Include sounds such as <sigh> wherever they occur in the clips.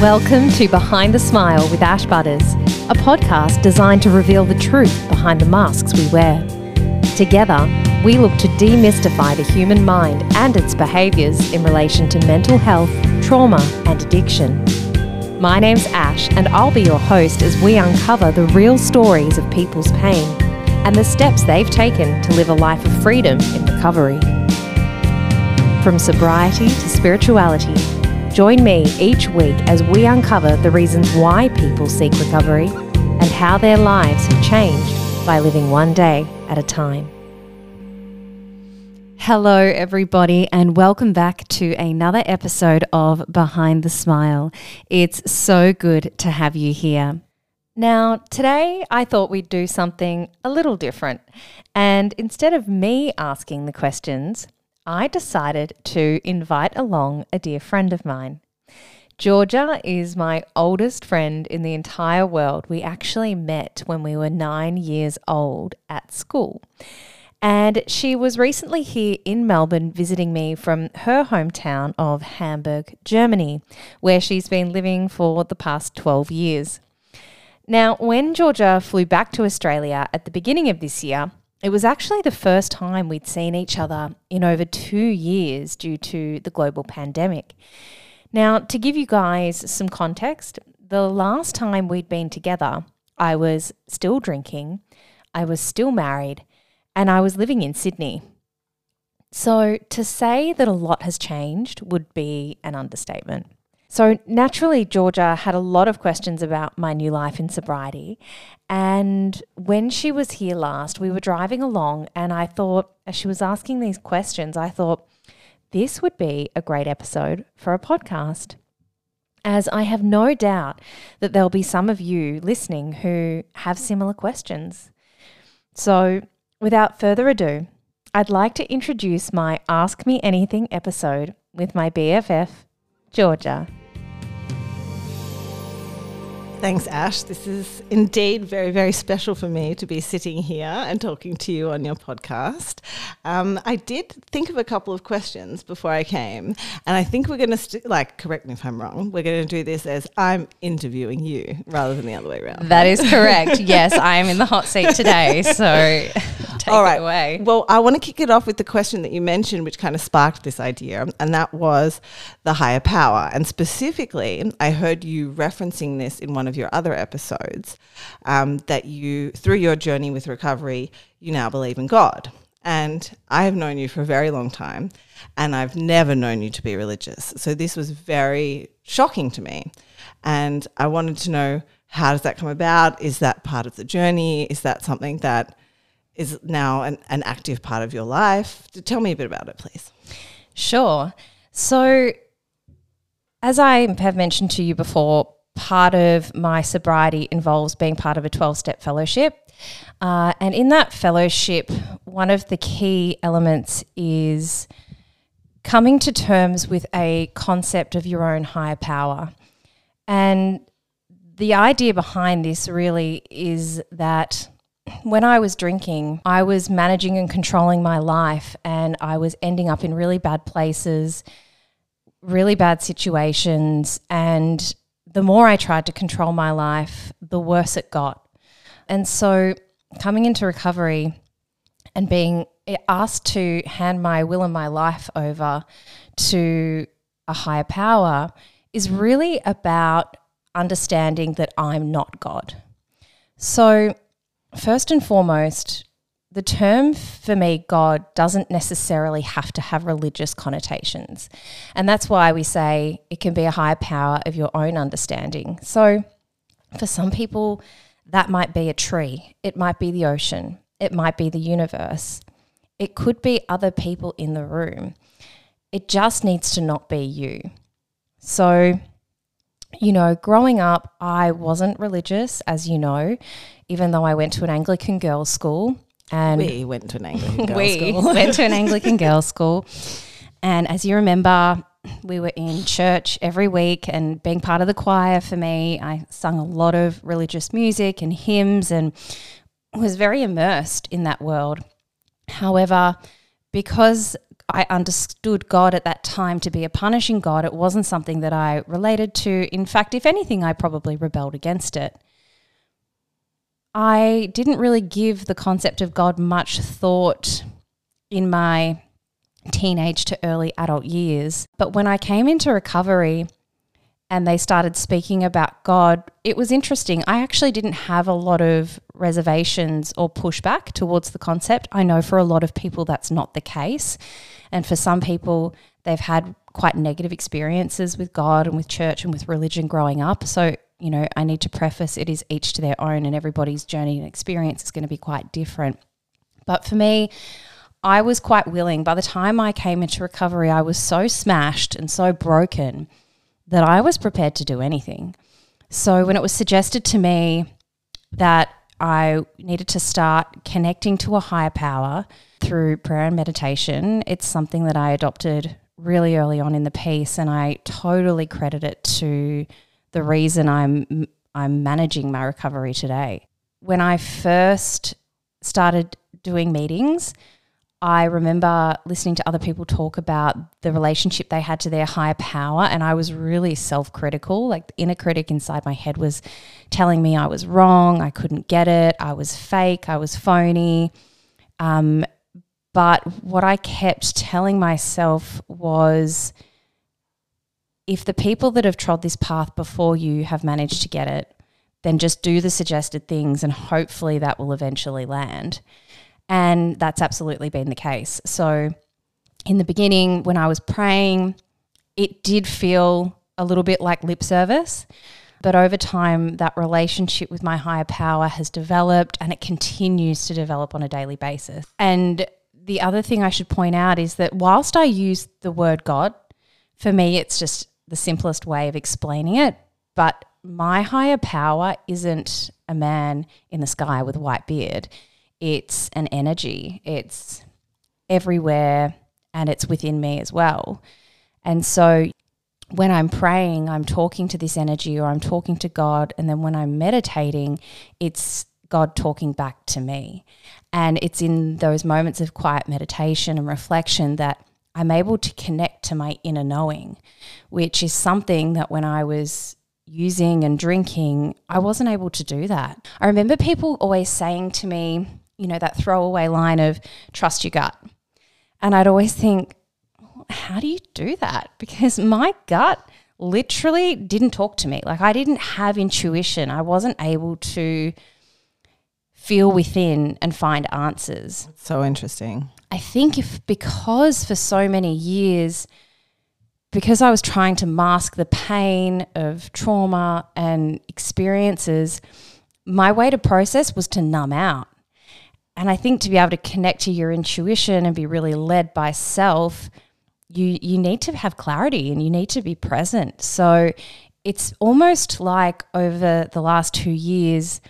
Welcome to Behind the Smile with Ash Butterss, a podcast designed to reveal the truth behind the masks we wear. Together, we look to demystify the human mind and its behaviours in relation to mental health, trauma, and addiction. My name's Ash, and I'll be your host as we uncover the real stories of people's pain and the steps they've taken to live a life of freedom in recovery. From sobriety to spirituality, join me each week as we uncover the reasons why people seek recovery and how their lives have changed by living one day at a time. Hello, everybody, and welcome back to another episode of Behind the Smile. It's so good to have you here. Now, today I thought we'd do something a little different. And instead of me asking the questions, I decided to invite along a dear friend of mine. Georgia is my oldest friend in the entire world. We actually met when we were nine years old at school. And she was recently here in Melbourne visiting me from her hometown of Hamburg, Germany, where she's been living for the past 12 years. Now, when Georgia flew back to Australia at the beginning of this year, it was actually the first time we'd seen each other in over two years due to the global pandemic. Now, to give you guys some context, the last time we'd been together, I was still drinking, I was still married, and I was living in Sydney. So, to say that a lot has changed would be an understatement. So, naturally, Georgia had a lot of questions about my new life in sobriety. And when she was here last, we were driving along, and I thought, as she was asking these questions, I thought this would be a great episode for a podcast. As I have no doubt that there'll be some of you listening who have similar questions. So, without further ado, I'd like to introduce my Ask Me Anything episode with my BFF, Georgia. Thanks, Ash. This is indeed very, very special for me to be sitting here and talking to you on your podcast. Um, I did think of a couple of questions before I came, and I think we're going to, st- like, correct me if I'm wrong, we're going to do this as I'm interviewing you rather than the other way around. That is correct. yes, I am in the hot seat <laughs> today, so <laughs> take All right. it away. Well, I want to kick it off with the question that you mentioned, which kind of sparked this idea, and that was the higher power. And specifically, I heard you referencing this in one of your other episodes um, that you, through your journey with recovery, you now believe in God. And I have known you for a very long time, and I've never known you to be religious. So this was very shocking to me. And I wanted to know how does that come about? Is that part of the journey? Is that something that is now an, an active part of your life? Tell me a bit about it, please. Sure. So, as I have mentioned to you before, part of my sobriety involves being part of a 12 step fellowship. Uh, and in that fellowship, one of the key elements is coming to terms with a concept of your own higher power. And the idea behind this really is that when I was drinking, I was managing and controlling my life, and I was ending up in really bad places, really bad situations. And the more I tried to control my life, the worse it got. And so, coming into recovery and being asked to hand my will and my life over to a higher power is really about understanding that I'm not God. So, first and foremost, the term for me, God, doesn't necessarily have to have religious connotations. And that's why we say it can be a higher power of your own understanding. So, for some people, that might be a tree, it might be the ocean, it might be the universe, it could be other people in the room. It just needs to not be you. So, you know, growing up, I wasn't religious, as you know, even though I went to an Anglican girls' school. And we went to an Anglican <laughs> girls' we school. <laughs> went to an Anglican <laughs> girls' school. And as you remember, we were in church every week and being part of the choir for me, I sung a lot of religious music and hymns and was very immersed in that world. However, because I understood God at that time to be a punishing God. It wasn't something that I related to. In fact, if anything, I probably rebelled against it. I didn't really give the concept of God much thought in my teenage to early adult years. But when I came into recovery and they started speaking about God, it was interesting. I actually didn't have a lot of reservations or pushback towards the concept. I know for a lot of people that's not the case. And for some people, they've had quite negative experiences with God and with church and with religion growing up. So, you know, I need to preface it is each to their own, and everybody's journey and experience is going to be quite different. But for me, I was quite willing. By the time I came into recovery, I was so smashed and so broken that I was prepared to do anything. So when it was suggested to me that I needed to start connecting to a higher power through prayer and meditation, it's something that I adopted really early on in the piece, and I totally credit it to the reason I'm I'm managing my recovery today. When I first started doing meetings, I remember listening to other people talk about the relationship they had to their higher power, and I was really self critical. Like the inner critic inside my head was telling me I was wrong, I couldn't get it, I was fake, I was phony. Um, but what I kept telling myself was if the people that have trod this path before you have managed to get it, then just do the suggested things and hopefully that will eventually land. And that's absolutely been the case. So, in the beginning, when I was praying, it did feel a little bit like lip service. But over time, that relationship with my higher power has developed and it continues to develop on a daily basis. And the other thing I should point out is that whilst I use the word God, for me, it's just the simplest way of explaining it. But my higher power isn't a man in the sky with a white beard it's an energy. It's everywhere and it's within me as well. And so when I'm praying, I'm talking to this energy or I'm talking to God. And then when I'm meditating, it's God talking back to me. And it's in those moments of quiet meditation and reflection that I'm able to connect to my inner knowing, which is something that when I was using and drinking, I wasn't able to do that. I remember people always saying to me, you know, that throwaway line of trust your gut. And I'd always think, how do you do that? <laughs> Because my gut literally didn't talk to me. Like I didn't have intuition. I wasn't able to feel within and find answers. so interesting. I think if because for so many years, because I was trying to mask the pain of trauma and experiences, my way to process was to numb out. And I think to be able to connect to your intuition and be really led by self, you you need to have clarity and you need to be present. So it's almost like over the last 2 years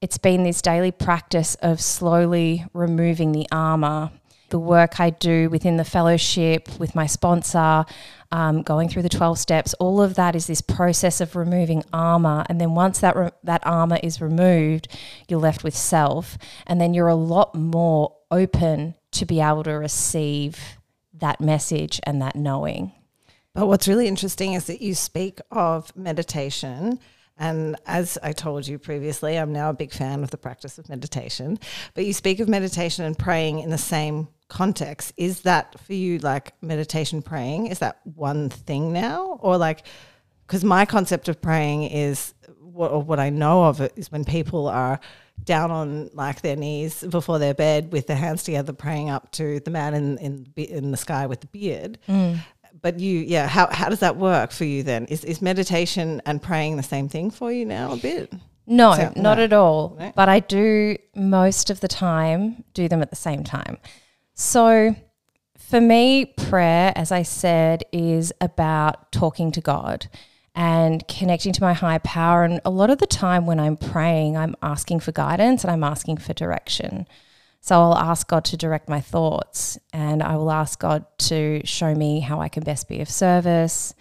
it's been this daily practice of slowly removing the armor the work I do within the fellowship with my sponsor, um, going through the 12 steps, all of that is this process of removing armor. And then once that, re- that armor is removed, you're left with self. And then you're a lot more open to be able to receive that message and that knowing. But what's really interesting is that you speak of meditation. And as I told you previously, I'm now a big fan of the practice of meditation. But you speak of meditation and praying in the same context, is that for you like meditation praying? Is that one thing now? Or like, because my concept of praying is what, or what I know of it is when people are down on like their knees before their bed with their hands together praying up to the man in in, in the sky with the beard. Mm. But you, yeah, how, how does that work for you then? Is, is meditation and praying the same thing for you now a bit? No, so, not no. at all. No. But I do most of the time do them at the same time. So, for me, prayer, as I said, is about talking to God and connecting to my higher power. And a lot of the time when I'm praying, I'm asking for guidance and I'm asking for direction. So I'll ask God to direct my thoughts and I will ask God to show me how I can best be of service,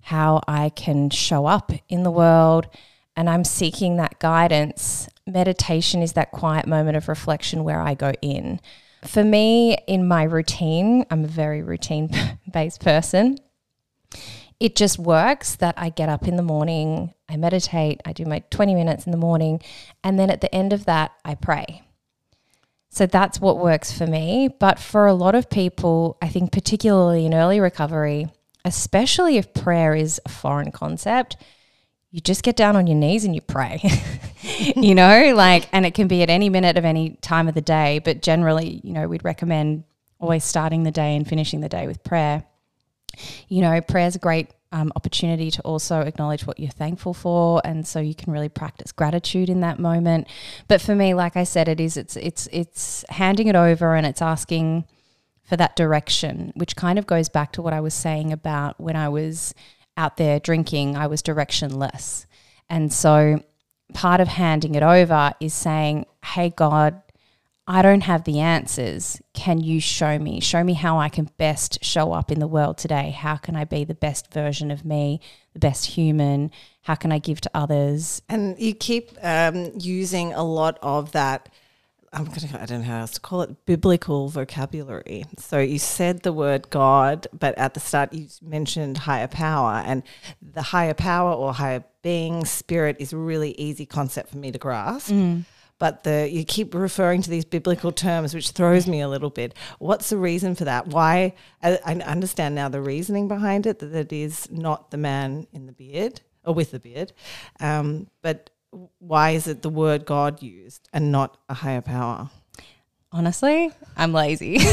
how I can show up in the world. And I'm seeking that guidance. Meditation is that quiet moment of reflection where I go in. for me, in my routine, I'm a very routine <laughs> based person. It just works that I get up in the morning, I meditate, I do my 20 minutes in the morning, and then at the end of that, I pray. So that's what works for me. But for a lot of people, I think, particularly in early recovery, especially if prayer is a foreign concept, you just get down on your knees and you pray. <laughs> you know, like, and it can be at any minute of any time of the day. But generally, you know, we'd recommend always starting the day and finishing the day with prayer. You know, prayer is a great um, opportunity to also acknowledge what you're thankful for, and so you can really practice gratitude in that moment. But for me, like I said, it is it's it's it's handing it over and it's asking for that direction, which kind of goes back to what I was saying about when I was out there drinking, I was directionless. And so part of handing it over is saying, Hey, God, I don't have the answers. Can you show me? Show me how I can best show up in the world today. How can I be the best version of me, the best human? How can I give to others? And you keep um, using a lot of that. I'm gonna, I don't know how else to call it, biblical vocabulary. So you said the word God, but at the start you mentioned higher power. And the higher power or higher being, spirit is a really easy concept for me to grasp. Mm but the you keep referring to these biblical terms, which throws me a little bit. What's the reason for that? Why? I, I understand now the reasoning behind it that it is not the man in the beard or with the beard, um, but why is it the word God used and not a higher power? Honestly, I'm lazy. <laughs> no,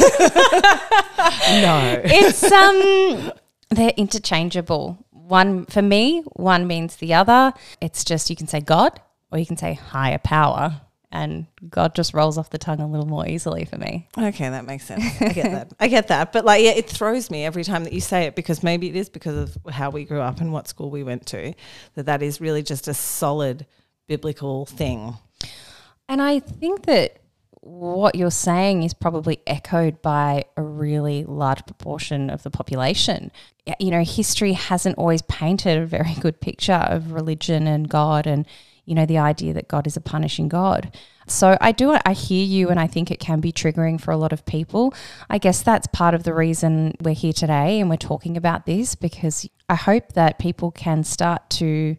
it's um, they're interchangeable. One for me, one means the other. It's just you can say God or you can say higher power and God just rolls off the tongue a little more easily for me. Okay, that makes sense. I get that. I get that. But like, yeah, it throws me every time that you say it because maybe it is because of how we grew up and what school we went to that that is really just a solid biblical thing. And I think that what you're saying is probably echoed by a really large proportion of the population. You know, history hasn't always painted a very good picture of religion and God and you know, the idea that God is a punishing God. So I do, I hear you, and I think it can be triggering for a lot of people. I guess that's part of the reason we're here today and we're talking about this because I hope that people can start to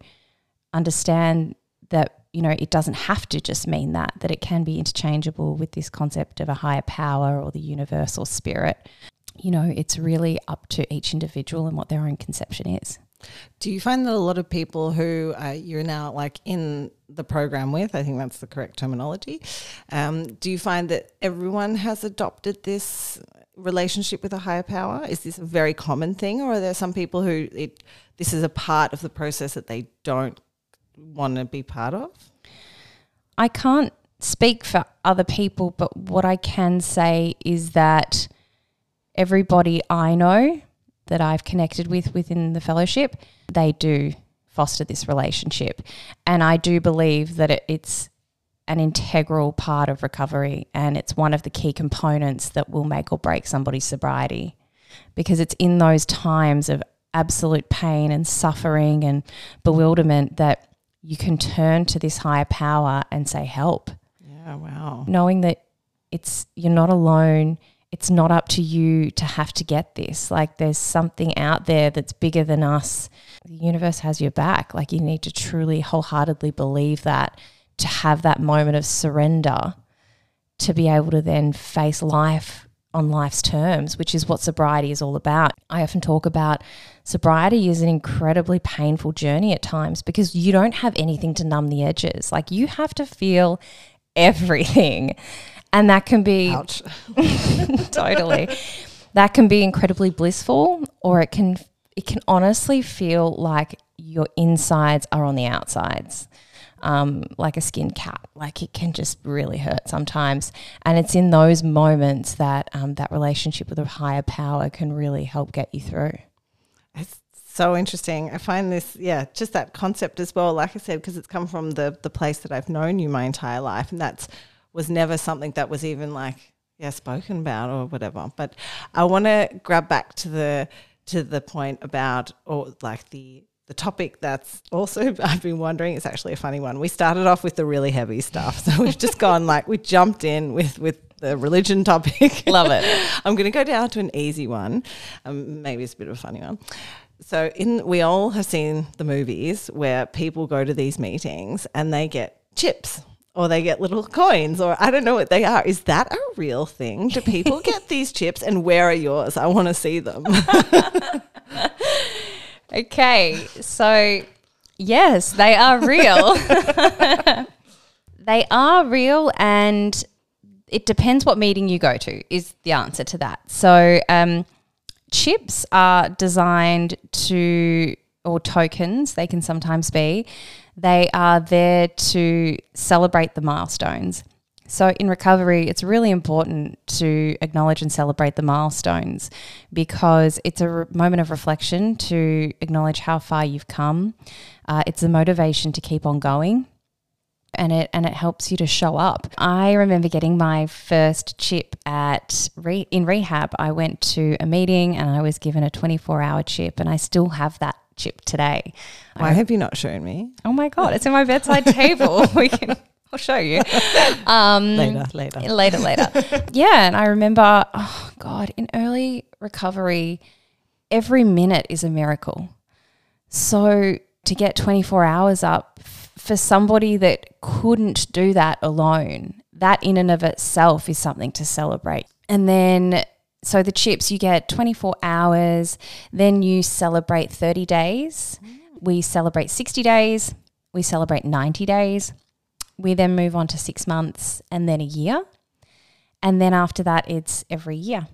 understand that you know it doesn't have to just mean that that it can be interchangeable with this concept of a higher power or the universal spirit you know it's really up to each individual and what their own conception is do you find that a lot of people who uh, you're now like in the program with, I think that's the correct terminology, um, do you find that everyone has adopted this relationship with a higher power? Is this a very common thing, or are there some people who it, this is a part of the process that they don't want to be part of? I can't speak for other people, but what I can say is that everybody I know that I've connected with within the fellowship, they do foster this relationship. And I do believe that it, it's an integral part of recovery and it's one of the key components that will make or break somebody's sobriety because it's in those times of absolute pain and suffering and bewilderment that you can turn to this higher power and say help. Yeah, wow. Knowing that it's you're not alone, it's not up to you to have to get this. Like there's something out there that's bigger than us. The universe has your back. Like you need to truly wholeheartedly believe that to have that moment of surrender to be able to then face life on life's terms, which is what sobriety is all about. I often talk about sobriety is an incredibly painful journey at times because you don't have anything to numb the edges. Like you have to feel everything. And that can be <laughs> totally. That can be incredibly blissful or it can it can honestly feel like your insides are on the outsides. Um, like a skin cat. Like it can just really hurt sometimes, and it's in those moments that um, that relationship with a higher power can really help get you through. It's so interesting. I find this, yeah, just that concept as well. Like I said, because it's come from the the place that I've known you my entire life, and that's was never something that was even like yeah spoken about or whatever. But I want to grab back to the to the point about or like the the topic that's also <laughs> I've been wondering. It's actually a funny one. We started off with the really heavy stuff, so we've just gone like we jumped in with with the religion topic. Love it. <laughs> I'm going to go down to an easy one. Um, maybe it's a bit of a funny one. So in we all have seen the movies where people go to these meetings and they get chips or they get little coins or I don't know what they are. Is that a real thing? Do people <laughs> get these chips and where are yours? I want to see them. <laughs> okay, so yes, they are real. <laughs> they are real and it depends what meeting you go to is the answer to that. So um, chips are designed to or tokens they can sometimes be they are there to celebrate the milestones so in recovery it's really important to acknowledge and celebrate the milestones because it's a re- moment of reflection to acknowledge how far you've come uh, it's a motivation to keep on going and it and it helps you to show up. I remember getting my first chip at re, in rehab. I went to a meeting and I was given a 24-hour chip and I still have that chip today. Why I, have you not shown me? Oh my god, it's in my bedside <laughs> table. <laughs> we can I'll show you. Um, later, later. Later, later. <laughs> yeah, and I remember oh god, in early recovery every minute is a miracle. So to get 24 hours up for somebody that couldn't do that alone, that in and of itself is something to celebrate. And then, so the chips, you get 24 hours, then you celebrate 30 days. Mm. We celebrate 60 days, we celebrate 90 days. We then move on to six months and then a year. And then after that, it's every year.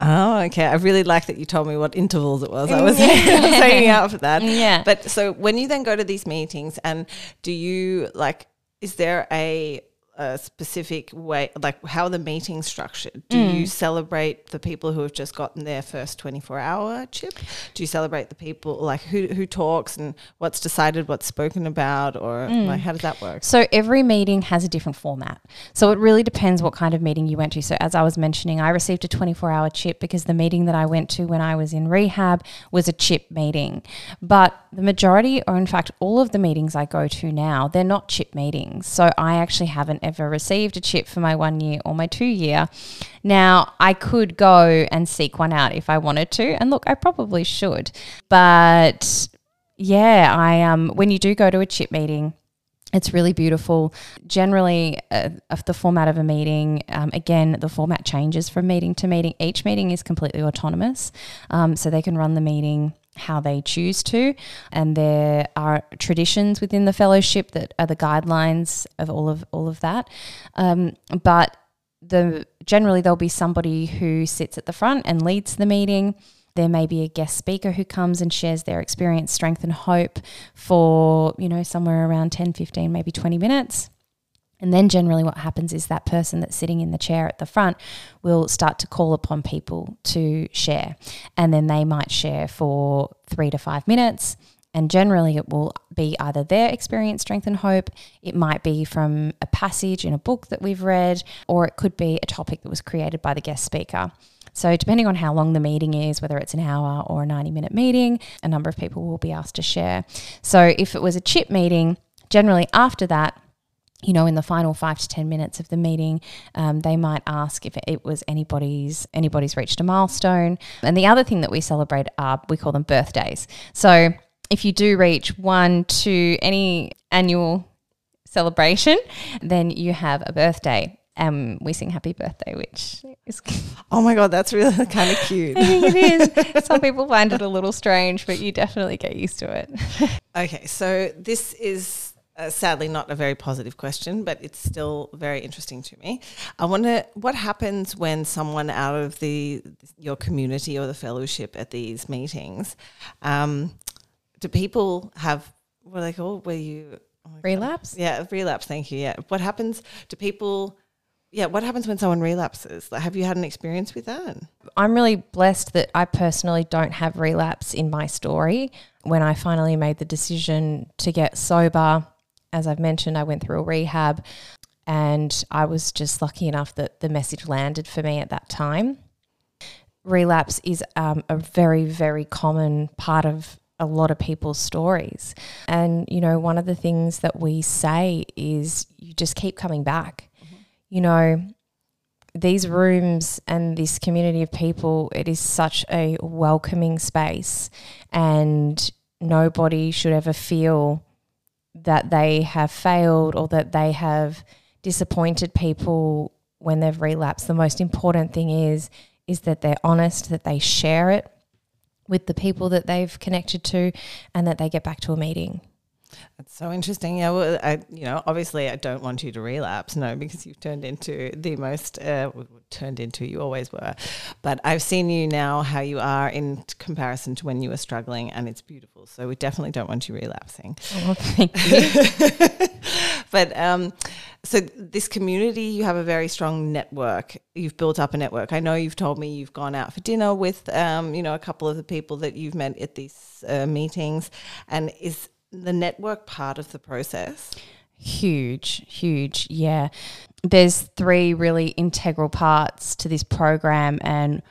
Oh, okay. I really like that you told me what intervals it was. I was, <laughs> <laughs> I was hanging out for that. Yeah. But so when you then go to these meetings, and do you like, is there a a specific way, like how the meeting's structured? Do mm. you celebrate the people who have just gotten their first 24 hour chip? Do you celebrate the people, like who, who talks and what's decided, what's spoken about, or mm. like how does that work? So every meeting has a different format. So it really depends what kind of meeting you went to. So as I was mentioning, I received a 24 hour chip because the meeting that I went to when I was in rehab was a chip meeting. But the majority, or in fact, all of the meetings I go to now, they're not chip meetings. So I actually haven't ever received a chip for my one year or my two year. Now, I could go and seek one out if I wanted to. And look, I probably should. But yeah, I um when you do go to a chip meeting, it's really beautiful. Generally, uh, the format of a meeting, um, again, the format changes from meeting to meeting. Each meeting is completely autonomous, um, so they can run the meeting how they choose to. And there are traditions within the fellowship that are the guidelines of all of all of that. Um, but the generally there'll be somebody who sits at the front and leads the meeting. There may be a guest speaker who comes and shares their experience, strength, and hope for, you know, somewhere around 10, 15, maybe 20 minutes. And then generally what happens is that person that's sitting in the chair at the front will start to call upon people to share. And then they might share for three to five minutes. And generally, it will be either their experience, strength, and hope. It might be from a passage in a book that we've read, or it could be a topic that was created by the guest speaker. So, depending on how long the meeting is, whether it's an hour or a 90 minute meeting, a number of people will be asked to share. So, if it was a chip meeting, generally after that, you know, in the final five to ten minutes of the meeting, um, they might ask if it was anybody's anybody's reached a milestone. And the other thing that we celebrate are we call them birthdays. So if you do reach one to any annual celebration, then you have a birthday. Um, we sing happy birthday, which is <laughs> oh my god, that's really <laughs> kind of cute. I think it is. <laughs> Some people find it a little strange, but you definitely get used to it. okay, so this is uh, sadly not a very positive question, but it's still very interesting to me. I wonder what happens when someone out of the your community or the fellowship at these meetings, um, do people have what are they called? Where you oh relapse? God. Yeah, relapse. Thank you. Yeah, what happens? Do people? Yeah, what happens when someone relapses? Have you had an experience with that? I'm really blessed that I personally don't have relapse in my story. When I finally made the decision to get sober, as I've mentioned, I went through a rehab and I was just lucky enough that the message landed for me at that time. Relapse is um, a very, very common part of a lot of people's stories. And, you know, one of the things that we say is you just keep coming back. Mm-hmm. You know, these rooms and this community of people, it is such a welcoming space. And nobody should ever feel that they have failed or that they have disappointed people when they've relapsed. The most important thing is is that they're honest, that they share it with the people that they've connected to, and that they get back to a meeting. That's so interesting. Yeah, well, I, you know, obviously, I don't want you to relapse, no, because you've turned into the most uh, turned into. You always were, but I've seen you now how you are in comparison to when you were struggling, and it's beautiful. So we definitely don't want you relapsing. Oh, thank you. <laughs> but um, so this community, you have a very strong network. You've built up a network. I know you've told me you've gone out for dinner with, um, you know, a couple of the people that you've met at these uh, meetings, and is the network part of the process? Huge, huge. Yeah. There's three really integral parts to this program and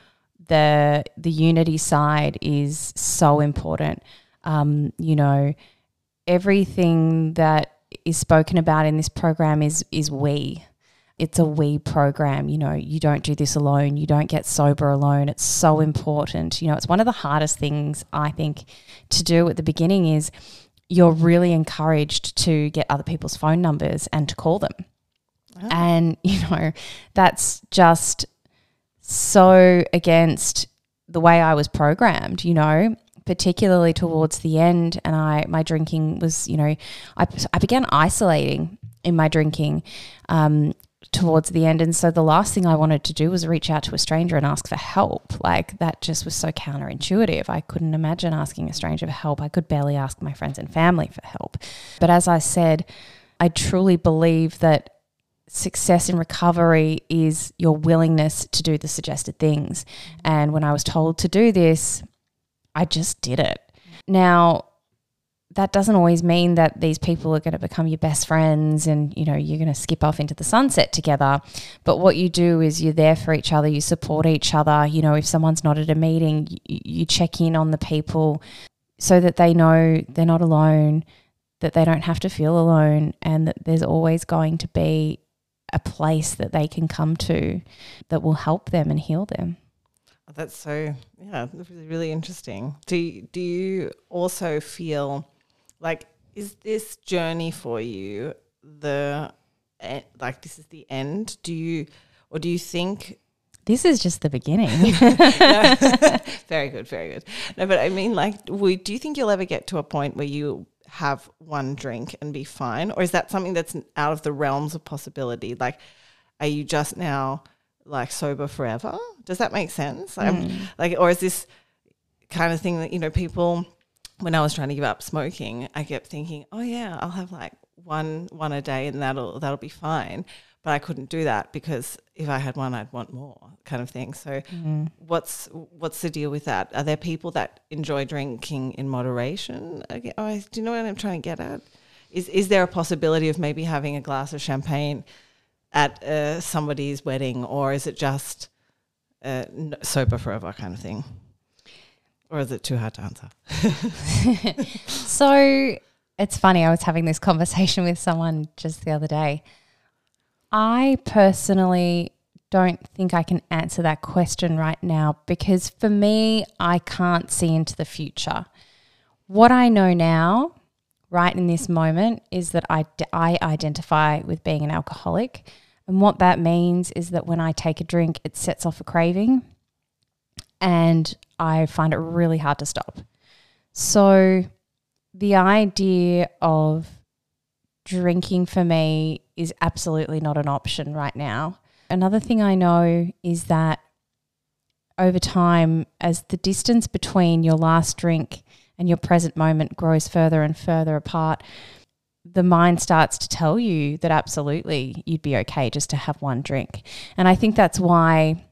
the the unity side is so important. Um, you know, everything that is spoken about in this program is is we. It's a we program. You know, you don't do this alone. You don't get sober alone. It's so important. You know, it's one of the hardest things I think to do at the beginning is you're really encouraged to get other people's phone numbers and to call them. Oh. And, <laughs> you know, that's just so against the way I was programmed, you know, particularly towards the end. And I, my drinking was, you know, I, I began isolating in my drinking um, towards the end. And so the last thing I wanted to do was reach out to a stranger and ask for help. Like that just was so counterintuitive. I couldn't imagine asking a stranger for help. I could barely ask my friends and family for help. But as I said, I truly believe that success in recovery is your willingness to do the suggested things. And when I was told to do this, I just did it. Now, that doesn't always mean that these people are going to become your best friends and you know you're going to skip off into the sunset together. But what you do is you're there for each other you support each other. You know if someone's not at a meeting you, you check in on the people so that they know they're not alone that they don't have to feel alone and that there's always going to be a place that they can come to that will help them and heal them. That's so yeah really, really interesting. Do, do you also feel like, is this journey for you the like this is the end? Do you or do you think this is just the beginning. <laughs> <laughs> very good, very good. No, but I mean, like, we, do you think you'll ever get to a point where you have one drink and be fine, or is that something that's out of the realms of possibility? Like, are you just now like sober forever? Does that make sense? Mm. like, or is this kind of thing that you know people when I was trying to give up smoking, I kept thinking, oh yeah, I'll have like one one a day and that'll that'll be fine. But I couldn't do that because if I had one, I'd want more, kind of thing. So, mm. what's what's the deal with that? Are there people that enjoy drinking in moderation? Okay, oh, do you know what I'm trying to get at? Is is there a possibility of maybe having a glass of champagne at uh, somebody's wedding, or is it just uh, sober forever kind of thing? Or is it too hard to answer? <laughs> so it's funny. I was having this conversation with someone just the other day. I personally don't think I can answer that question right now because for me, I can't see into the future. What I know now, right in this moment, is that I, I identify with being an alcoholic. And what that means is that when I take a drink, it sets off a craving. And I find it really hard to stop. So the idea of drinking for me is absolutely not an option right now. Another thing I know is that over time, as the distance between your last drink and your present moment grows further and further apart, the mind starts to tell you that absolutely you'd be okay just to have one drink. And I think that's why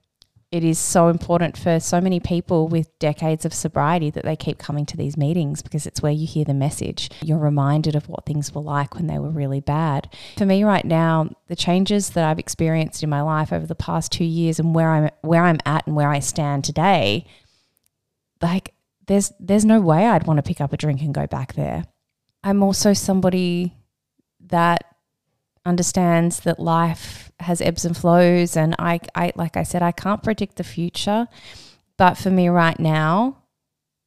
it is so important for so many people with decades of sobriety that they keep coming to these meetings because it's where you hear the message. You're reminded of what things were like when they were really bad. For me right now, the changes that I've experienced in my life over the past 2 years and where I'm where I'm at and where I stand today, like there's there's no way I'd want to pick up a drink and go back there. I'm also somebody that understands that life has ebbs and flows and I, I like I said I can't predict the future but for me right now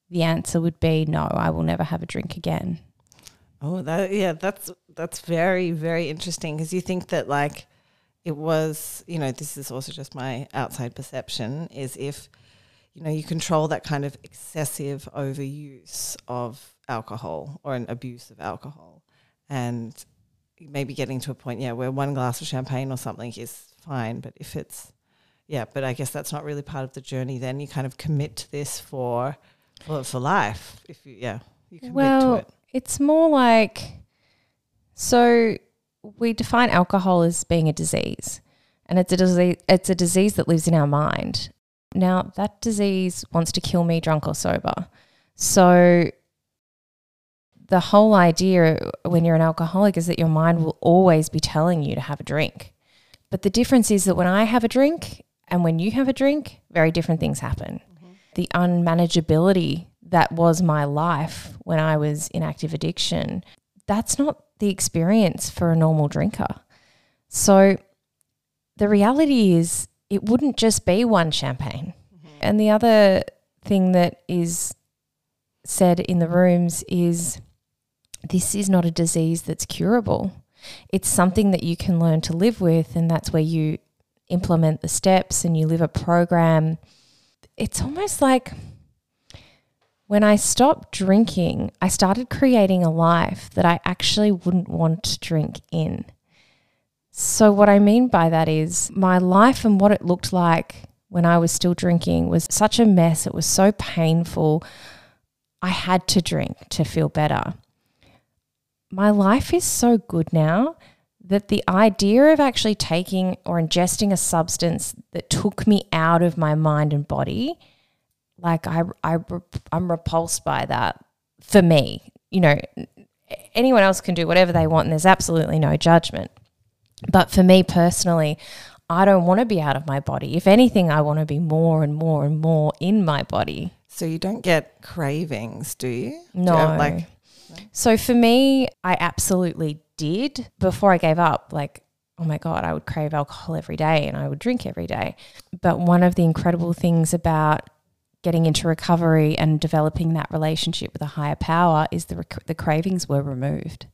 the answer would be no I will never have a drink again. Oh, that yeah, that's that's very very interesting because you think that like it was, you know, this is also just my outside perception is if you know you control that kind of excessive overuse of alcohol or an abuse of alcohol and maybe getting to a point yeah where one glass of champagne or something is fine but if it's yeah but i guess that's not really part of the journey then you kind of commit to this for well for life if you yeah you commit well, to it It's more like so we define alcohol as being a disease, and it's a disease. It's a disease that lives in our mind. Now that disease wants to kill me, drunk or sober. So the whole idea when you're an alcoholic is that your mind will always be telling you to have a drink. But the difference is that when I have a drink and when you have a drink, very different things happen. Mm-hmm. The unmanageability that was my life when I was in active addiction, that's not the experience for a normal drinker. So the reality is, it wouldn't just be one champagne. Mm-hmm. And the other thing that is said in the rooms is this is not a disease that's curable. It's something that you can learn to live with, and that's where you implement the steps and you live a program. It's almost like when I stopped drinking, I started creating a life that I actually wouldn't want to drink in. So, what I mean by that is my life and what it looked like when I was still drinking was such a mess. It was so painful. I had to drink to feel better. My life is so good now that the idea of actually taking or ingesting a substance that took me out of my mind and body like I, I I'm repulsed by that for me. You know, anyone else can do whatever they want and there's absolutely no judgment. But for me personally, I don't want to be out of my body. If anything, I want to be more and more and more in my body. so you don't get cravings do you Do you No. like So for me, I absolutely did before I gave up. Like, oh my God, I would crave alcohol every day and I would drink every day. But one of the incredible things about getting into recovery and developing that relationship with a higher power is the, rec- the cravings were removed.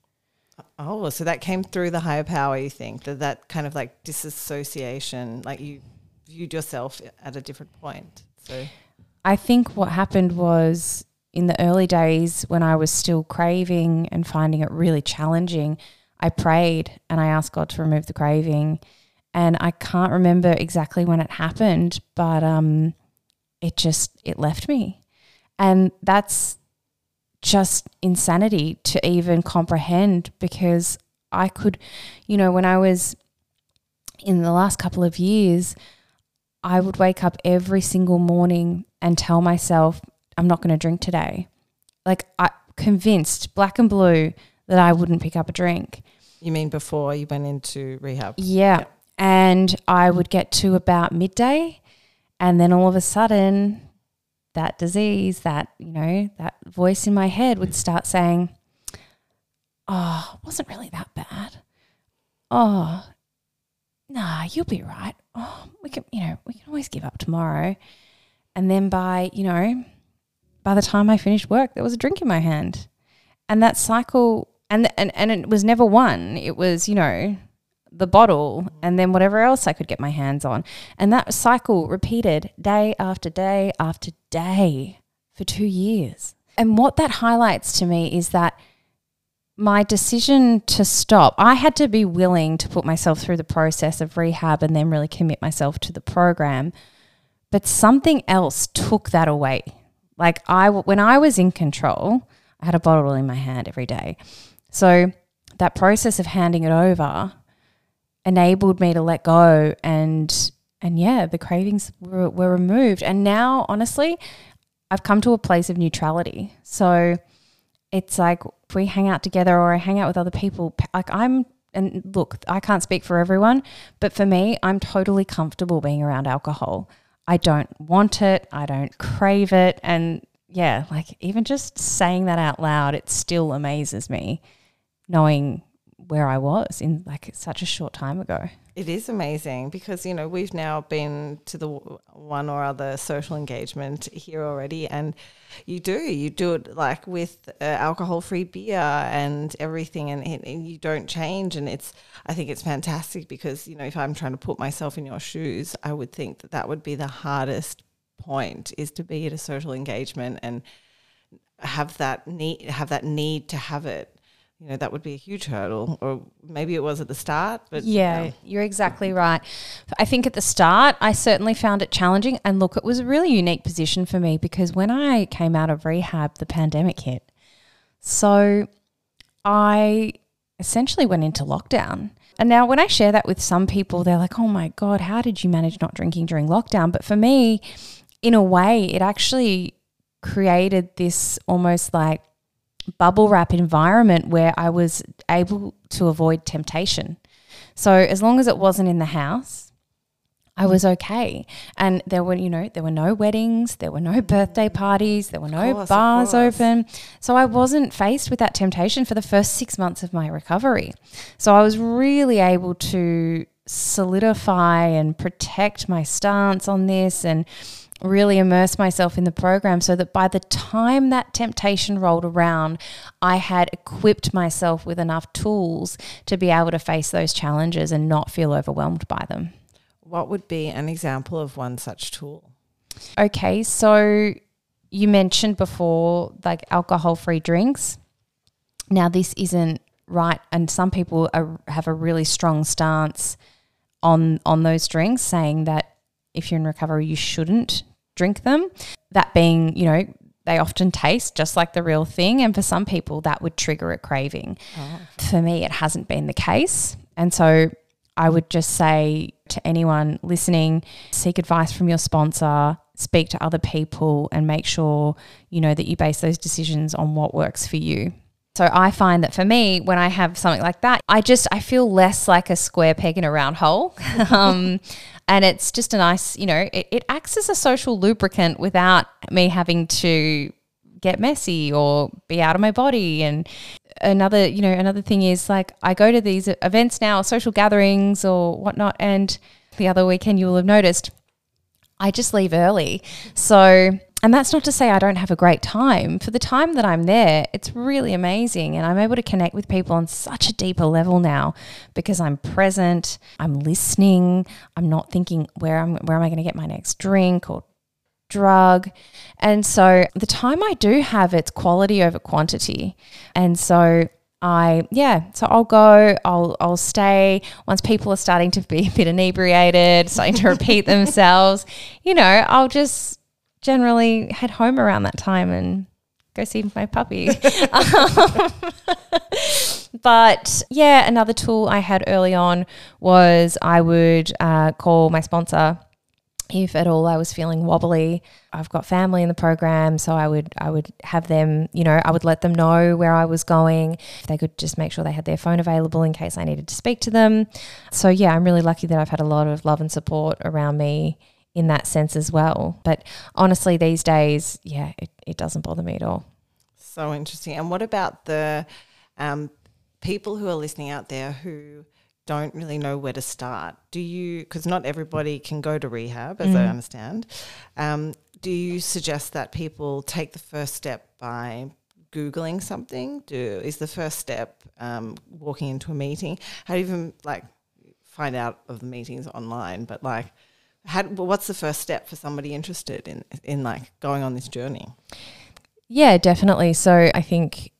Oh, so that came through the higher power, you think? That that kind of like disassociation, like you viewed yourself at a different point. So I think what happened was in the early days when I was still craving and finding it really challenging, I prayed and I asked God to remove the craving. And I can't remember exactly when it happened, but um, it just it left me, and that's just insanity to even comprehend because I could, you know, when I was in the last couple of years, I would wake up every single morning and tell myself, I'm not going to drink today. Like, I convinced black and blue that I wouldn't pick up a drink. you mean before you went into rehab? Yeah. Yep. And I would get to about midday, and then all of a sudden, that disease, that, you know, that voice in my head would start saying, Oh, it wasn't really that bad. Oh, nah, you'll be right. Oh, we can, you know, we can always give up tomorrow. And then by, you know, by the time I finished work, there was a drink in my hand. And that cycle, and, and, and it was never one. It was, you know, the bottle and then whatever else I could get my hands on. And that cycle repeated day after day after day for two years. And what that highlights to me is that my decision to stop, I had to be willing to put myself through the process of rehab and then really commit myself to the program. But something else took that away. Like I, when I was in control, I had a bottle in my hand every day. So that process of handing it over enabled me to let go and and yeah, the cravings were, were removed. And now, honestly, I've come to a place of neutrality. So it's like if we hang out together or I hang out with other people, like I'm, and look, I can't speak for everyone, but for me, I'm totally comfortable being around alcohol. I don't want it, I don't crave it. And, yeah, like even just saying that out loud, it still amazes me knowing where I was in like such a short time ago. It is amazing because you know we've now been to the one or other social engagement here already, and you do you do it like with uh, alcohol-free beer and everything, and, and you don't change. And it's I think it's fantastic because you know if I'm trying to put myself in your shoes, I would think that that would be the hardest point is to be at a social engagement and have that need have that need to have it you know, that would be a huge hurdle. Mm. Or maybe it was at the start, but yeah, you're exactly right. I think at the start, I certainly found it challenging. And look, it was a really unique position for me because when I came out of rehab, the pandemic hit. So I essentially went into lockdown. And now, when I share that with some people, they're like, oh my God, how did you manage not drinking during lockdown? But for me, in a way, it actually created this almost like bubble wrap environment where I was able to avoid temptation. So as long as it wasn't in the house, I was okay. And there were, you know, there were no weddings, there were no birthday parties, there were no course, bars open. So I wasn't faced with that temptation for the first six months of my recovery. So I was really able to solidify and protect my stance on this and really immerse myself in the program so that by the time that temptation rolled around, I had equipped myself with enough tools to be able to face those challenges and not feel overwhelmed by them. What would be an example of one such tool? Okay, so you mentioned before like alcohol free drinks. Now, this isn't right, and some people are, have a really strong stance on on those drinks, saying that if you're in recovery, you shouldn't drink them. That being, you know, they often taste just like the real thing. And for some people, that would trigger a craving. Oh. For me, it hasn't been the case. And so I would just say to anyone listening seek advice from your sponsor, speak to other people, and make sure you know that you base those decisions on what works for you. So I find that for me, when I have something like that, I just I feel less like a square peg in a round hole. <laughs> um, and it's just a nice, you know, it, it acts as a social lubricant without me having to get messy or be out of my body. And another you know another thing is like i go to these events now social gatherings or whatnot and the other weekend you will have noticed i just leave early. So and that's not to say I don't have a great time. For the time that I'm there, it's really amazing. And I'm able to connect with people on such a deeper level now because I'm present, I'm listening, I'm not thinking where I'm where am I going to get my next drink or drug. And so the time I do have it's quality over quantity. And so I yeah, so I'll go, I'll I'll stay. Once people are starting to be <laughs> a bit inebriated, starting to repeat <laughs> themselves, you know, I'll just generally head home around that time and go see my puppy. um, <laughs> <laughs> but yeah, another tool I had early on was I would uh, call my sponsor if at all I was feeling wobbly. I've got family in the program, so I would I would have them, you know, I would let them know where I was going. If they could just make sure they had their phone available in case I needed to speak to them. So yeah, I'm really lucky that I've had a lot of love and support around me in that sense as well. But honestly, these days, yeah, it, it doesn't bother me at all. So interesting. And what about the um, people who are listening out there who don't really know where to start? Do you, because not everybody can go to rehab, as mm. I understand, um, do you suggest that people take the first step by Googling something? Do Is the first step um, walking into a meeting? How do you even like find out of the meetings online? But like, how, what's the first step for somebody interested in in like going on this journey? Yeah, definitely. So I think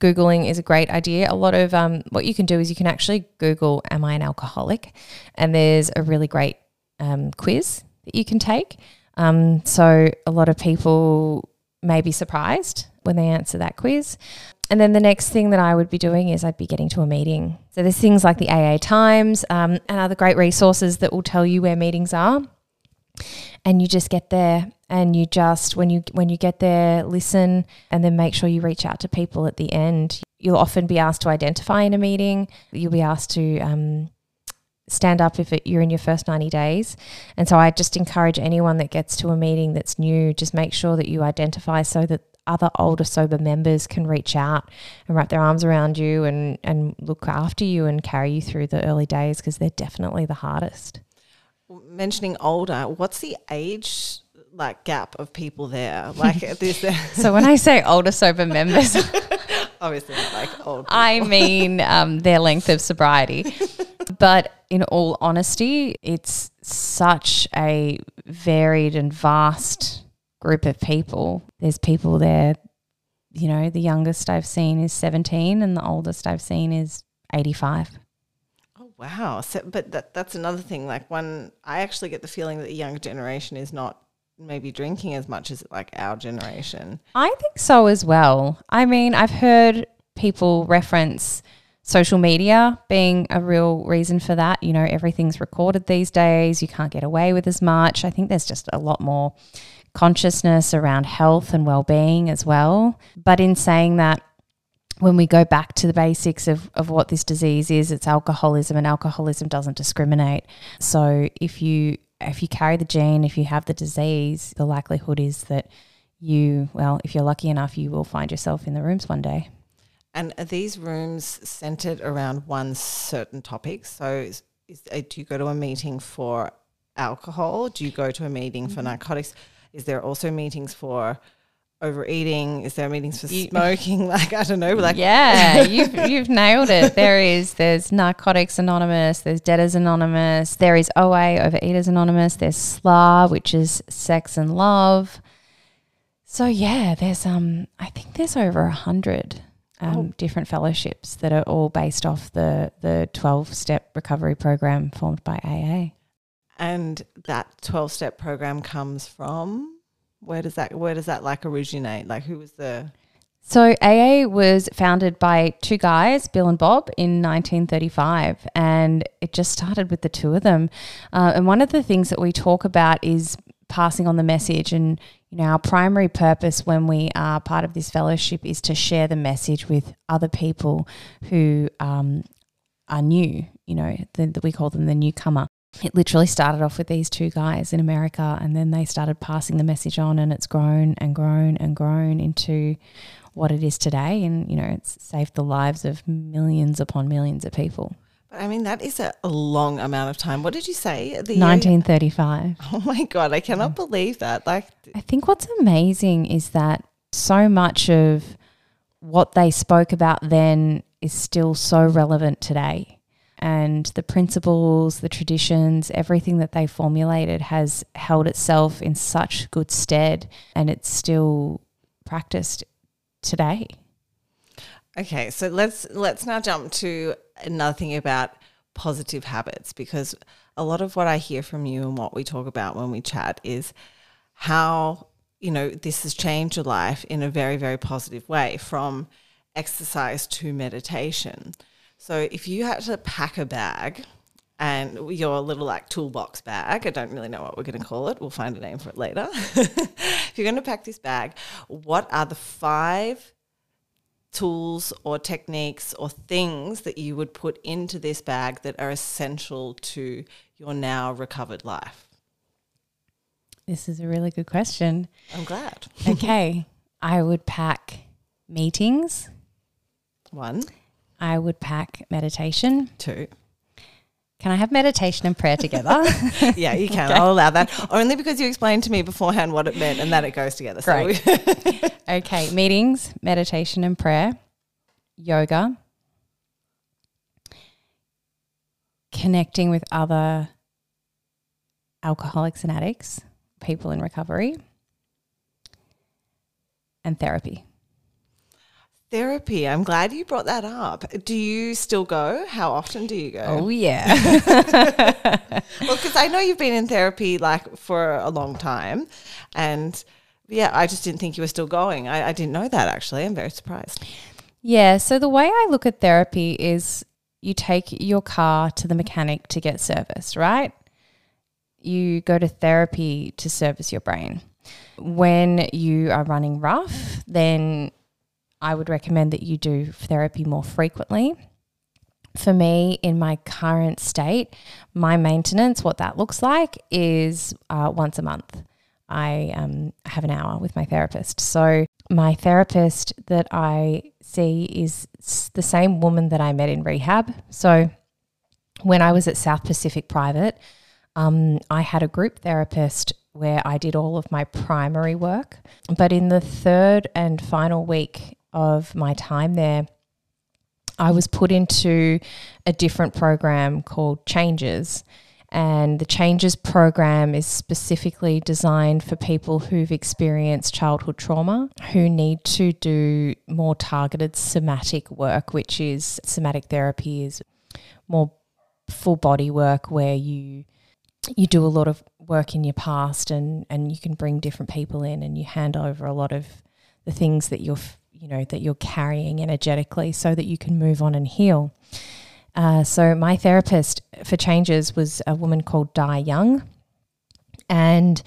Googling is a great idea. A lot of um, what you can do is you can actually Google, Am I an alcoholic? And there's a really great um, quiz that you can take. Um, so a lot of people may be surprised when they answer that quiz. And then the next thing that I would be doing is I'd be getting to a meeting. So there's things like the AA Times um, and other great resources that will tell you where meetings are. And you just get there and you just when you when you get there listen and then make sure you reach out to people at the end. You'll often be asked to identify in a meeting. You'll be asked to um, stand up if it, you're in your first 90 days. And so I just encourage anyone that gets to a meeting that's new, just make sure that you identify so that other older sober members can reach out and wrap their arms around you and, and look after you and carry you through the early days because they're definitely the hardest. Mentioning older, what's the age like gap of people there? <laughs> Like this. <laughs> so when I say older sober members, <laughs> obviously not like old. People. I mean um, their length of sobriety. but in all honesty, it's such a varied and vast group of people. There's people there, you know, the youngest I've seen is 17 and the oldest I've seen is 85. Oh, wow. So, but that, that's another thing. Like, one, I actually get the feeling that the younger generation is not maybe drinking as much as like our generation. I think so as well. I mean, I've heard people reference social media being a real reason for that. You know, everything's recorded these days. You can't get away with as much. I think there's just a lot more consciousness around health and well-being as well. But in saying that, when we go back to the basics of, of what this disease is, it's alcoholism, and alcoholism doesn't discriminate. So if you if you carry the gene, if you have the disease, the likelihood is that you, well, if you're lucky enough, you will find yourself in the rooms one day. And are these rooms centered around one certain topic? So, is, is, do you go to a meeting for alcohol? Do you go to a meeting mm-hmm. for narcotics? Is there also meetings for overeating? Is there meetings for smoking? <laughs> Like I don't know. Like yeah, <laughs> you've you've nailed it. There is there's Narcotics Anonymous. There's Debtors Anonymous. There is OA Overeaters Anonymous. There's SLA, which is Sex and Love. So yeah, there's um I think there's over a hundred um, oh. different fellowships that are all based off the the twelve step recovery program formed by AA. And that twelve step program comes from where does that where does that like originate? Like who was the so AA was founded by two guys, Bill and Bob, in 1935, and it just started with the two of them. Uh, and one of the things that we talk about is passing on the message, and you know, our primary purpose when we are part of this fellowship is to share the message with other people who um, are new. You know, the, we call them the newcomer it literally started off with these two guys in America and then they started passing the message on and it's grown and grown and grown into what it is today and you know it's saved the lives of millions upon millions of people. But I mean that is a, long amount of time. What did you say? The uh, 1935. <laughs> Oh my god, I cannot yeah. believe that. Like I think what's amazing is that so much of what they spoke about then is still so relevant today and the principles, the traditions, everything that they formulated has held itself in such good stead and it's still practiced today. Okay, so let's let's now jump to another thing about positive habits because a lot of what I hear from you and what we talk about when we chat is how you know this has changed your life in a very very positive way from exercise to meditation. So if you had to pack a bag and your little like toolbox bag, I don't really know what we're going to call it. We'll find a name for it later. <laughs> if you're going to pack this bag, what are the five tools or techniques or things that you would put into this bag that are essential to your now recovered life? This is a really good question. I'm glad. okay. <laughs> I would pack meetings. One. I would pack meditation. Two. Can I have meditation and prayer together? <laughs> yeah, you can. Okay. I'll allow that. Only because you explained to me beforehand what it meant and that it goes together. Great. So. <laughs> okay, meetings, meditation and prayer, yoga, connecting with other alcoholics and addicts, people in recovery, and therapy. Therapy. I'm glad you brought that up. Do you still go? How often do you go? Oh yeah. <laughs> <laughs> well, because I know you've been in therapy like for a long time, and yeah, I just didn't think you were still going. I, I didn't know that actually. I'm very surprised. Yeah. So the way I look at therapy is you take your car to the mechanic to get service, right? You go to therapy to service your brain. When you are running rough, then I would recommend that you do therapy more frequently for me, in my current state, my maintenance, what that looks like, is uh, once a month. I um, have an hour with my therapist. So, my therapist that I see is the same woman that I met in rehab. So, when I was at South Pacific Private, um, I had a group therapist where I did all of my primary work. But in the third and final week of my time there, I was put into a different program called Changes. And the Changes program is specifically designed for people who've experienced childhood trauma, who need to do more targeted somatic work, which is somatic therapy is more full body work where you you do a lot of work in your past and and you can bring different people in and you hand over a lot of the things that you're you know that you're carrying energetically so that you can move on and heal uh, so my therapist for changes was a woman called Di Young and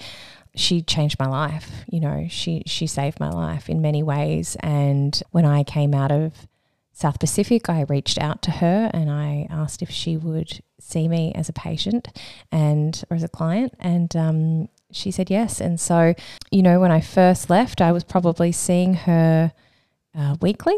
she changed my life you know she she saved my life in many ways and when i came out of South Pacific, I reached out to her and I asked if she would see me as a patient and or as a client, and um, she said yes. And so, you know, when I first left, I was probably seeing her uh, weekly,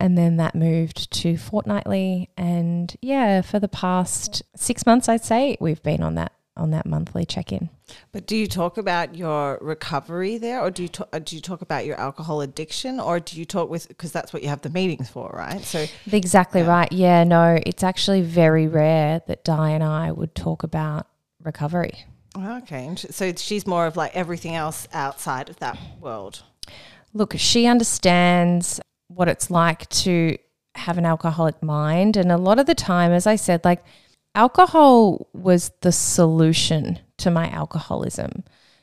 and then that moved to fortnightly. And yeah, for the past six months, I'd say we've been on that on that monthly check in. But do you talk about your recovery there, or do you talk, do you talk about your alcohol addiction, or do you talk with because that's what you have the meetings for, right? So exactly yeah. right. Yeah, no, it's actually very rare that Di and I would talk about recovery. Okay, so she's more of like everything else outside of that world. Look, she understands what it's like to have an alcoholic mind, and a lot of the time, as I said, like alcohol was the solution to my alcoholism.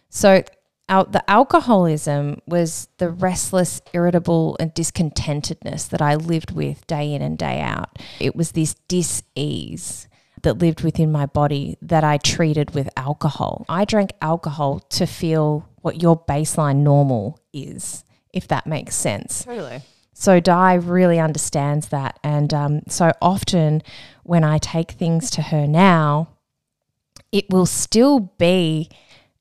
So out the alcoholism was the restless, irritable, and discontentedness that I lived with day in and day out. It was this dis ease that lived within my body that I treated with alcohol. I drank alcohol to feel what your baseline normal is, if that makes sense. Totally. So Di really understands that. And um, so often when I take things to her now, it will still be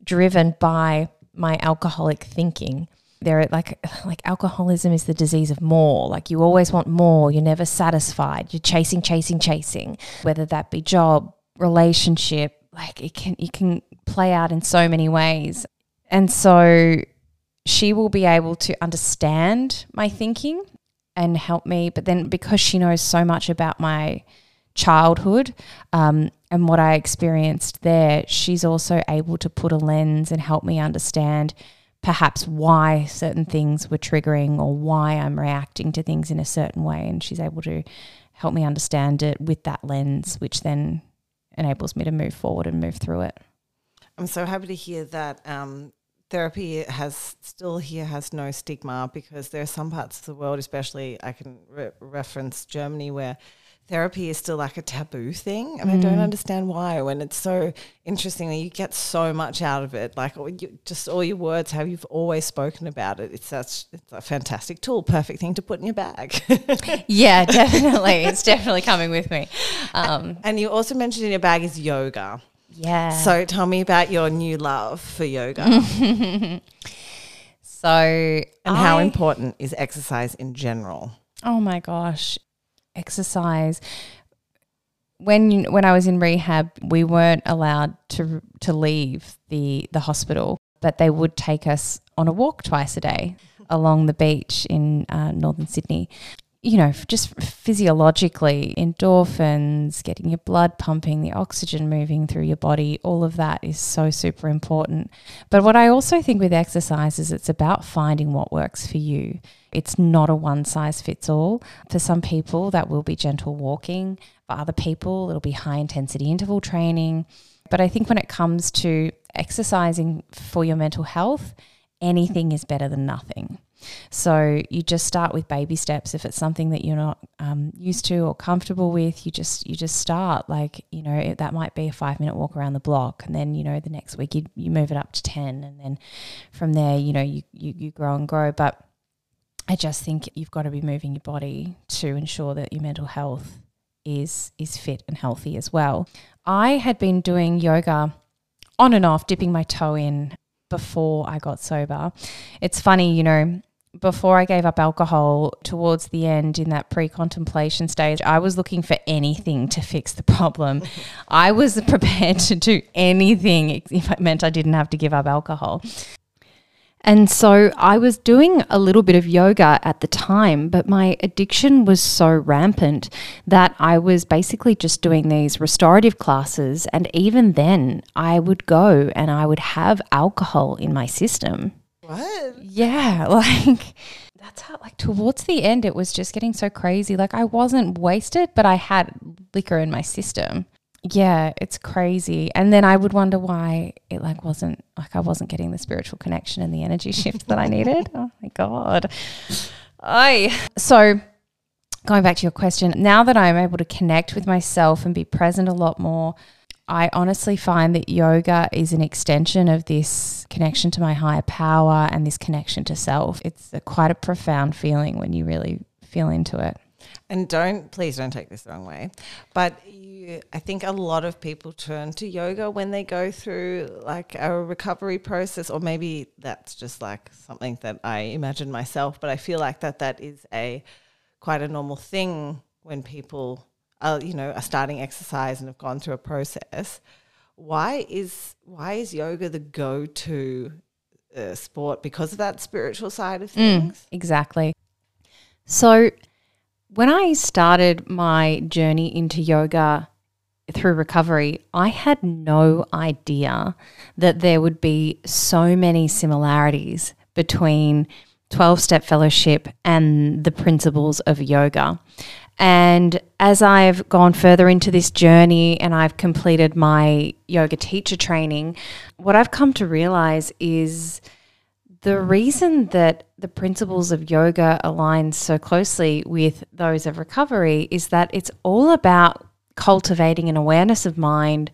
driven by my alcoholic thinking. There, like like alcoholism is the disease of more. Like you always want more. You're never satisfied. You're chasing, chasing, chasing. Whether that be job, relationship, like it can it can play out in so many ways. And so she will be able to understand my thinking and help me. But then because she knows so much about my childhood um, and what I experienced there, she's also able to put a lens and help me understand perhaps why certain things were triggering or why I'm reacting to things in a certain way. And she's able to help me understand it with that lens, which then enables me to move forward and move through it. I'm so happy to hear that um, therapy has still here has no stigma because there are some parts of the world, especially I can re- reference Germany, where therapy is still like a taboo thing, and mm. I don't mm. understand why. When it's so interesting that you get so much out of it, like you, just all your words, how you've always spoken about it. It's such it's a fantastic tool, perfect thing to put in your bag. <laughs> yeah, definitely, it's definitely coming with me. Um, and you also mentioned in your bag is yoga. Yeah. So tell me about your new love for yoga. <laughs> so, and I, how important is exercise in general? Oh my gosh, exercise. When when I was in rehab, we weren't allowed to to leave the the hospital, but they would take us on a walk twice a day along the beach in uh, northern Sydney you know, just physiologically, endorphins, getting your blood pumping, the oxygen moving through your body, all of that is so super important. But what I also think with exercise is it's about finding what works for you. It's not a one size fits all. For some people, that will be gentle walking. For other people, it'll be high intensity interval training. But I think when it comes to exercising for your mental health, anything is better than nothing. So you just start with baby steps. If it's something that you're not um, used to or comfortable with, you just you just start. Like you know that might be a five minute walk around the block, and then you know the next week you you move it up to ten, and then from there you know you you, you grow and grow. But I just think you've got to be moving your body to ensure that your mental health is is fit and healthy as well. I had been doing yoga on and off, dipping my toe in before I got sober. It's funny, you know, before I gave up alcohol, towards the end in that pre contemplation stage, I was looking for anything to fix the problem. I was <laughs> prepared to do anything if it meant I didn't have to give up alcohol. And so I was doing a little bit of yoga at the time, but my addiction was so rampant that I was basically just doing these restorative classes. And even then, I would go and I would have alcohol in my system. What? Yeah, <laughs> like that's how like towards the end it was just getting so crazy. Like I wasn't wasted, but I had liquor in my system. Yeah, it's crazy. And then I would wonder why it like wasn't like I wasn't getting the spiritual connection and the energy <laughs> shift that I needed. Oh my god. I so going back to your question, now that I'm able to connect with myself and be present a lot more, I honestly find that yoga is an extension of this connection to my higher power and this connection to self. It's a, quite a profound feeling when you really feel into it. And don't, please don't take this the wrong way, but you, I think a lot of people turn to yoga when they go through like a recovery process, or maybe that's just like something that I imagine myself, but I feel like that that is a quite a normal thing when people you know, are starting exercise and have gone through a process. Why is why is yoga the go to uh, sport because of that spiritual side of things? Mm, exactly. So when I started my journey into yoga through recovery, I had no idea that there would be so many similarities between 12 step fellowship and the principles of yoga. And as I've gone further into this journey and I've completed my yoga teacher training, what I've come to realize is the reason that the principles of yoga align so closely with those of recovery is that it's all about cultivating an awareness of mind,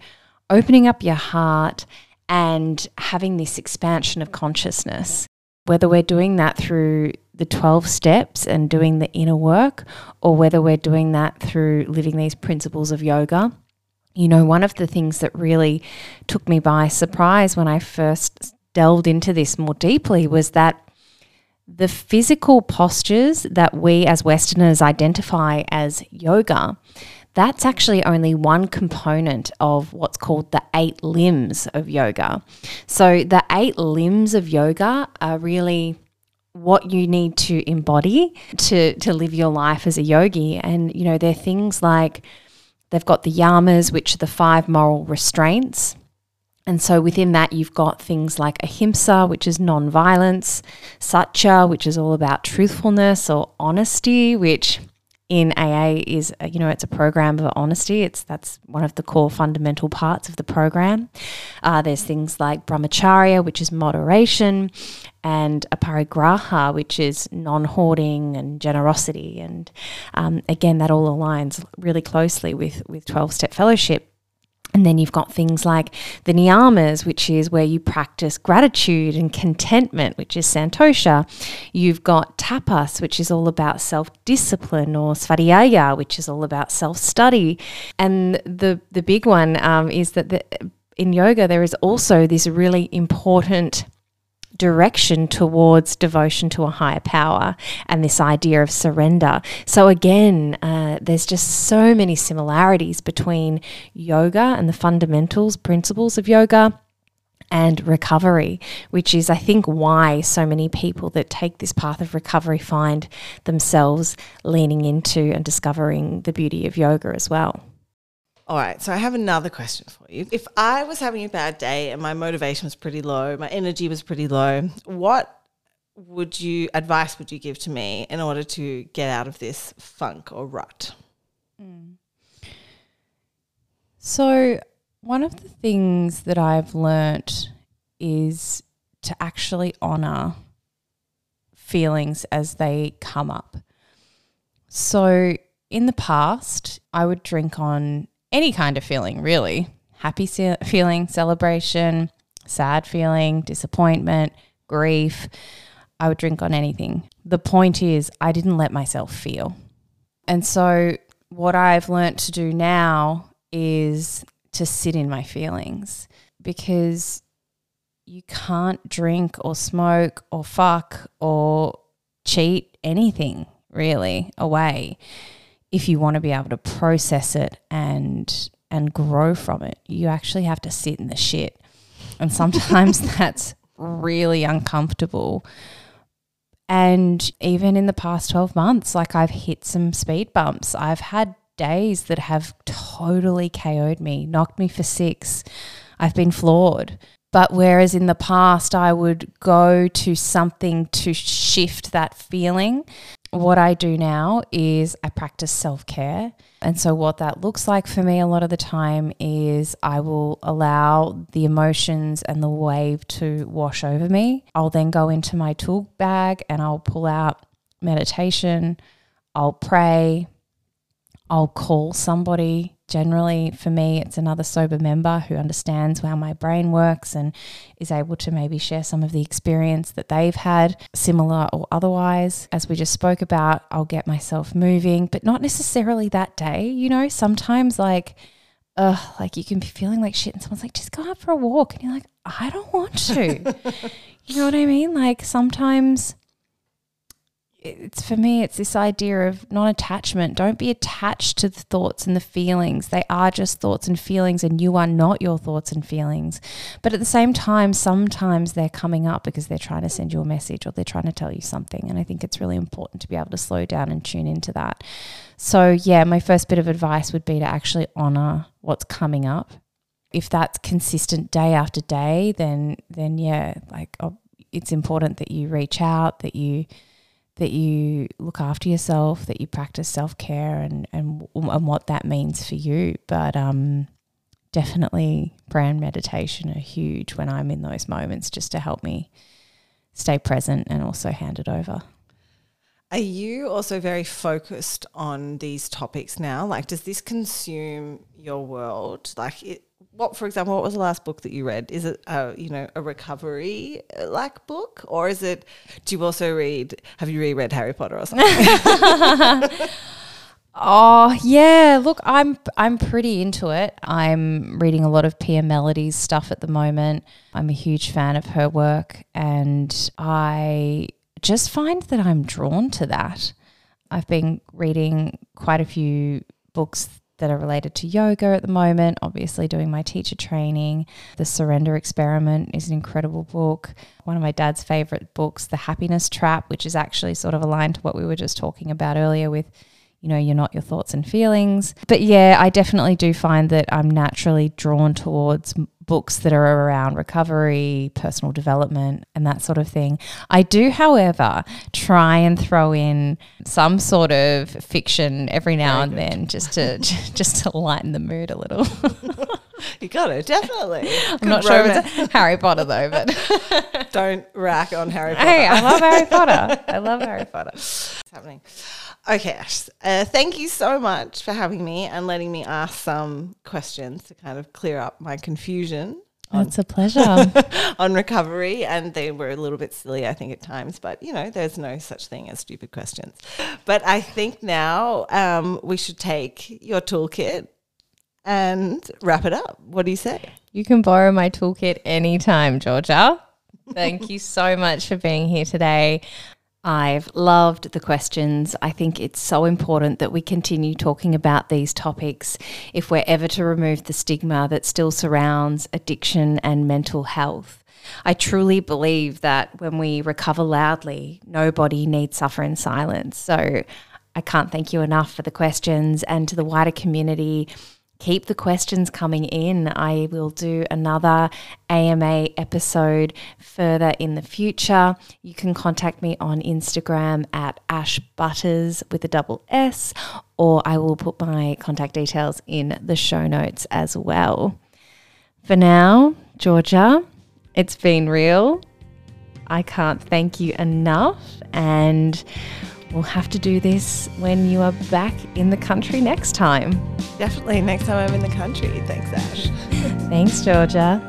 opening up your heart, and having this expansion of consciousness. Whether we're doing that through the 12 steps and doing the inner work, or whether we're doing that through living these principles of yoga. You know, one of the things that really took me by surprise when I first delved into this more deeply was that the physical postures that we as Westerners identify as yoga, that's actually only one component of what's called the eight limbs of yoga. So, the eight limbs of yoga are really what you need to embody to, to live your life as a yogi. And, you know, they're things like they've got the yamas, which are the five moral restraints. And so within that, you've got things like ahimsa, which is non-violence, satya, which is all about truthfulness or honesty, which in AA is uh, you know it's a program of honesty. It's that's one of the core fundamental parts of the program. Uh, there's things like brahmacharya, which is moderation, and aparigraha, which is non-hoarding and generosity. And um, again, that all aligns really closely with with twelve step fellowship. And then you've got things like the niyamas, which is where you practice gratitude and contentment, which is santosha. You've got tapas, which is all about self discipline, or svadhyaya, which is all about self study. And the, the big one um, is that the, in yoga, there is also this really important direction towards devotion to a higher power and this idea of surrender. So, again, uh, there's just so many similarities between yoga and the fundamentals, principles of yoga. And recovery, which is, I think, why so many people that take this path of recovery find themselves leaning into and discovering the beauty of yoga as well. All right, so I have another question for you. If I was having a bad day and my motivation was pretty low, my energy was pretty low, what would you advice would you give to me in order to get out of this funk or rut? Mm. So, one of the things that I've learnt is to actually honor feelings as they come up. So, in the past, I would drink on any kind of feeling, really happy feeling, celebration, sad feeling, disappointment, grief. I would drink on anything. The point is, I didn't let myself feel. And so what I've learnt to do now is to sit in my feelings because you can't drink or smoke or fuck or cheat anything really away if you want to be able to process it and and grow from it. You actually have to sit in the shit. And sometimes <laughs> that's really uncomfortable. And even in the past 12 months, like I've hit some speed bumps. I've had days that have totally KO'd me, knocked me for six. I've been floored. But whereas in the past I would go to something to shift that feeling, what I do now is I practice self care. And so, what that looks like for me a lot of the time is I will allow the emotions and the wave to wash over me. I'll then go into my tool bag and I'll pull out meditation, I'll pray, I'll call somebody. Generally, for me, it's another sober member who understands how my brain works and is able to maybe share some of the experience that they've had, similar or otherwise. As we just spoke about, I'll get myself moving, but not necessarily that day. You know, sometimes like, uh, like you can be feeling like shit, and someone's like, just go out for a walk. And you're like, I don't want to. <laughs> you know what I mean? Like sometimes it's for me it's this idea of non-attachment. Don't be attached to the thoughts and the feelings. They are just thoughts and feelings and you are not your thoughts and feelings. But at the same time sometimes they're coming up because they're trying to send you a message or they're trying to tell you something. And i think it's really important to be able to slow down and tune into that. So yeah my first bit of advice would be to actually honor what's coming up. If that's consistent day after day then then yeah like oh, it's important that you reach out that you that you look after yourself, that you practice self care, and, and and what that means for you. But um, definitely, prayer and meditation are huge when I'm in those moments, just to help me stay present and also hand it over. Are you also very focused on these topics now? Like, does this consume your world? Like, it, what, for example, what was the last book that you read? Is it, a, you know, a recovery uh, like book, or is it? Do you also read? Have you reread Harry Potter or something? <laughs> <laughs> oh yeah, look, I'm I'm pretty into it. I'm reading a lot of Pia Mellody's stuff at the moment. I'm a huge fan of her work, and I just find that I'm drawn to that. I've been reading quite a few books that are related to yoga at the moment, obviously doing my teacher training. The Surrender Experiment is an incredible book. One of my dad's favorite books, The Happiness Trap, which is actually sort of aligned to what we were just talking about earlier with you know, you're not your thoughts and feelings. But yeah, I definitely do find that I'm naturally drawn towards books that are around recovery, personal development, and that sort of thing. I do, however, try and throw in some sort of fiction every now Very and good. then, just to <laughs> just to lighten the mood a little. <laughs> you got it, definitely. <laughs> I'm not romance. sure it's Harry Potter though, but don't rack on Harry Potter. Hey, I love Harry Potter. I love Harry Potter. It's happening. Okay, Ash, uh, thank you so much for having me and letting me ask some questions to kind of clear up my confusion. It's a pleasure. <laughs> on recovery, and they were a little bit silly, I think, at times, but you know, there's no such thing as stupid questions. But I think now um, we should take your toolkit and wrap it up. What do you say? You can borrow my toolkit anytime, Georgia. Thank you so much for being here today. I've loved the questions. I think it's so important that we continue talking about these topics if we're ever to remove the stigma that still surrounds addiction and mental health. I truly believe that when we recover loudly, nobody needs suffer in silence. So I can't thank you enough for the questions and to the wider community keep the questions coming in. I will do another AMA episode further in the future. You can contact me on Instagram at Ash Butterss with a double S, or I will put my contact details in the show notes as well. For now, Georgia, it's been real. I can't thank you enough. And we'll have to do this when you are back in the country next time. Definitely next time I'm in the country. Thanks, Ash. Thanks, Georgia.